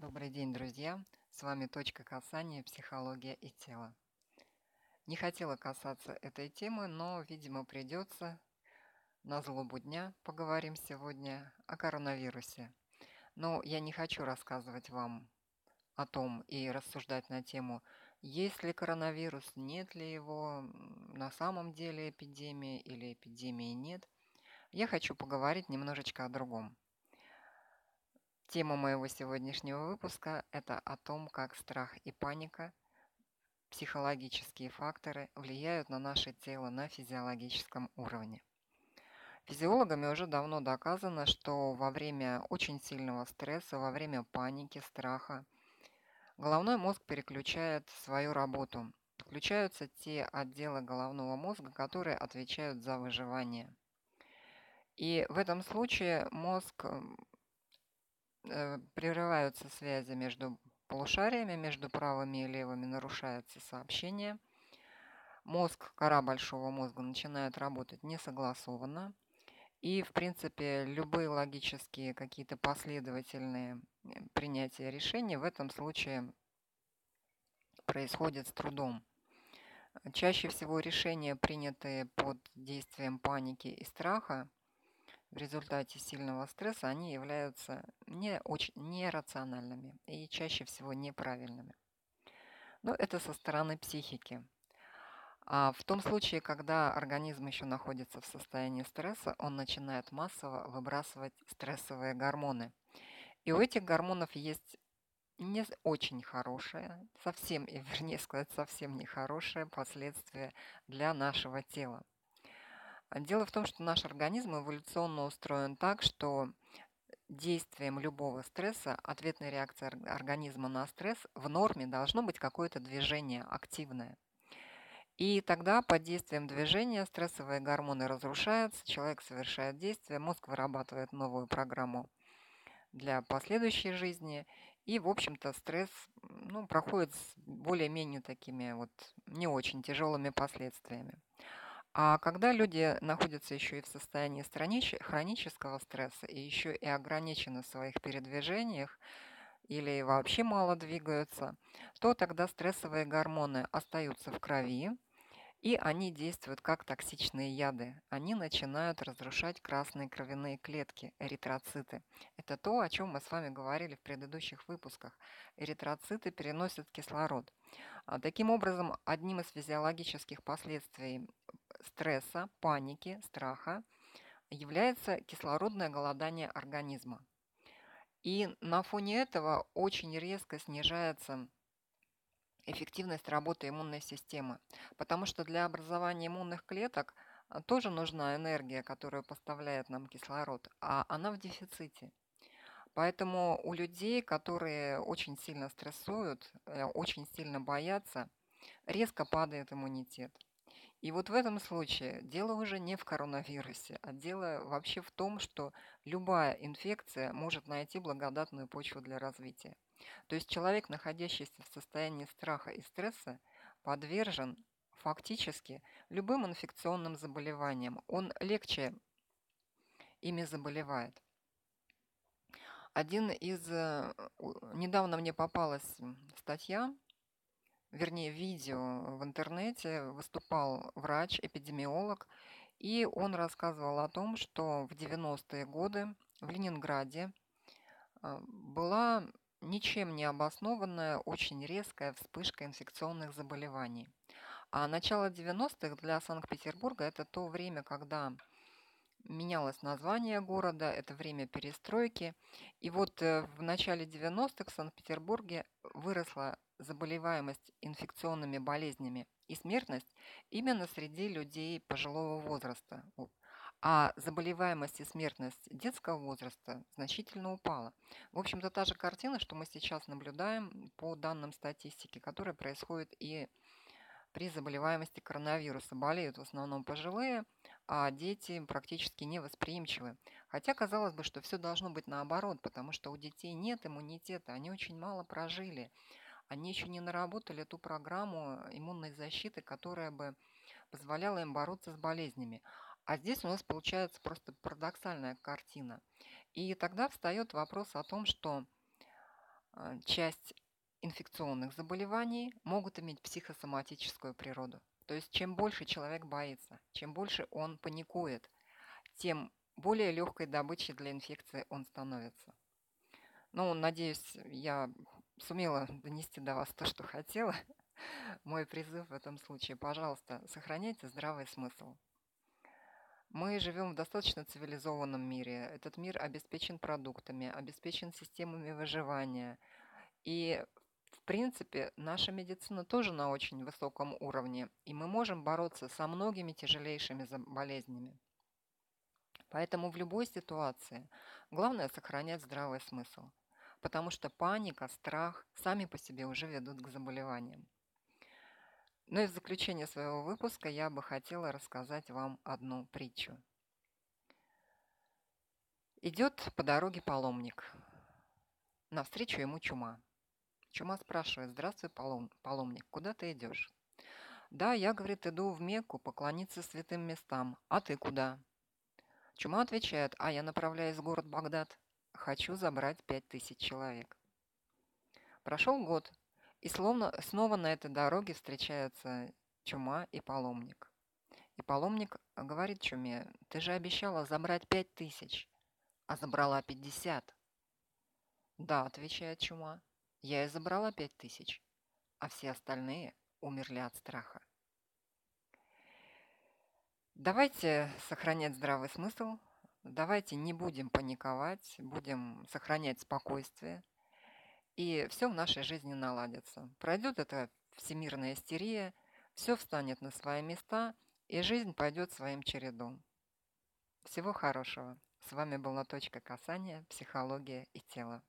Добрый день, друзья! С вами «Точка касания. Психология и тело». Не хотела касаться этой темы, но, видимо, придется. На злобу дня поговорим сегодня о коронавирусе. Но я не хочу рассказывать вам о том и рассуждать на тему, есть ли коронавирус, нет ли его, на самом деле эпидемия или эпидемии нет. Я хочу поговорить немножечко о другом – Тема моего сегодняшнего выпуска – это о том, как страх и паника, психологические факторы влияют на наше тело на физиологическом уровне. Физиологами уже давно доказано, что во время очень сильного стресса, во время паники, страха, головной мозг переключает свою работу. Включаются те отделы головного мозга, которые отвечают за выживание. И в этом случае мозг прерываются связи между полушариями, между правыми и левыми нарушается сообщение. Мозг, кора большого мозга начинает работать несогласованно. И, в принципе, любые логические какие-то последовательные э, принятия решений в этом случае происходят с трудом. Чаще всего решения, принятые под действием паники и страха, в результате сильного стресса, они являются не очень нерациональными и чаще всего неправильными. Но это со стороны психики. А в том случае, когда организм еще находится в состоянии стресса, он начинает массово выбрасывать стрессовые гормоны. И у этих гормонов есть не очень хорошие, совсем, и вернее сказать, совсем нехорошие последствия для нашего тела. Дело в том, что наш организм эволюционно устроен так, что действием любого стресса, ответной реакции организма на стресс в норме должно быть какое-то движение активное. И тогда под действием движения стрессовые гормоны разрушаются, человек совершает действие, мозг вырабатывает новую программу для последующей жизни. И, в общем-то, стресс ну, проходит с более-менее такими вот не очень тяжелыми последствиями. А когда люди находятся еще и в состоянии хронического стресса и еще и ограничены в своих передвижениях, или вообще мало двигаются, то тогда стрессовые гормоны остаются в крови, и они действуют как токсичные яды. Они начинают разрушать красные кровяные клетки, эритроциты. Это то, о чем мы с вами говорили в предыдущих выпусках. Эритроциты переносят кислород. А таким образом, одним из физиологических последствий стресса, паники, страха является кислородное голодание организма. И на фоне этого очень резко снижается эффективность работы иммунной системы, потому что для образования иммунных клеток а, тоже нужна энергия, которую поставляет нам кислород, а она в дефиците. Поэтому у людей, которые очень сильно стрессуют, э, очень сильно боятся, резко падает иммунитет. И вот в этом случае дело уже не в коронавирусе, а дело вообще в том, что любая инфекция может найти благодатную почву для развития. То есть человек, находящийся в состоянии страха и стресса, подвержен фактически любым инфекционным заболеваниям. Он легче ими заболевает. Один из... Э, недавно мне попалась статья, вернее, видео в интернете, выступал врач-эпидемиолог, и он рассказывал о том, что в 90-е годы в Ленинграде э, была ничем не обоснованная, очень резкая вспышка инфекционных заболеваний. А начало 90-х для Санкт-Петербурга – это то время, когда менялось название города, это время перестройки. И вот э, в начале 90-х в Санкт-Петербурге выросла заболеваемость инфекционными болезнями и смертность именно среди людей пожилого возраста а заболеваемость и смертность детского возраста значительно упала. В общем-то, та же картина, что мы сейчас наблюдаем по данным статистики, которая происходит и при заболеваемости коронавируса. Болеют в основном пожилые, а дети практически невосприимчивы. Хотя казалось бы, что все должно быть наоборот, потому что у детей нет иммунитета, они очень мало прожили. Они еще не наработали ту программу иммунной защиты, которая бы позволяла им бороться с болезнями. А здесь у нас получается просто парадоксальная картина. И тогда встает вопрос о том, что а, часть инфекционных заболеваний могут иметь психосоматическую природу. То есть чем больше человек боится, чем больше он паникует, тем более легкой добычей для инфекции он становится. Ну, надеюсь, я сумела донести до вас то, что хотела. Мой призыв в этом случае, пожалуйста, сохраняйте здравый смысл. Мы живем в достаточно цивилизованном мире. Этот мир обеспечен продуктами, обеспечен системами выживания. И, в принципе, наша медицина тоже на очень высоком уровне, и мы можем бороться со многими тяжелейшими болезнями. Поэтому в любой ситуации главное сохранять здравый смысл, потому что паника, страх сами по себе уже ведут к заболеваниям. Ну и в заключение своего выпуска я бы хотела рассказать вам одну притчу. Идет по дороге паломник. Навстречу ему чума. Чума спрашивает, здравствуй, паломник, куда ты идешь? Да, я, говорит, иду в Мекку поклониться святым местам. А ты куда? Чума отвечает, а я направляюсь в город Багдад. Хочу забрать пять тысяч человек. Прошел год, и словно снова на этой дороге встречаются чума и паломник. И паломник говорит чуме, ты же обещала забрать пять тысяч, а забрала пятьдесят. Да, отвечает чума, я и забрала пять тысяч, а все остальные умерли от страха. Давайте сохранять здравый смысл, давайте не будем паниковать, будем сохранять спокойствие, и все в нашей жизни наладится. Пройдет эта всемирная истерия, все встанет на свои места, и жизнь пойдет своим чередом. Всего хорошего. С вами была «Точка касания. Психология и тело».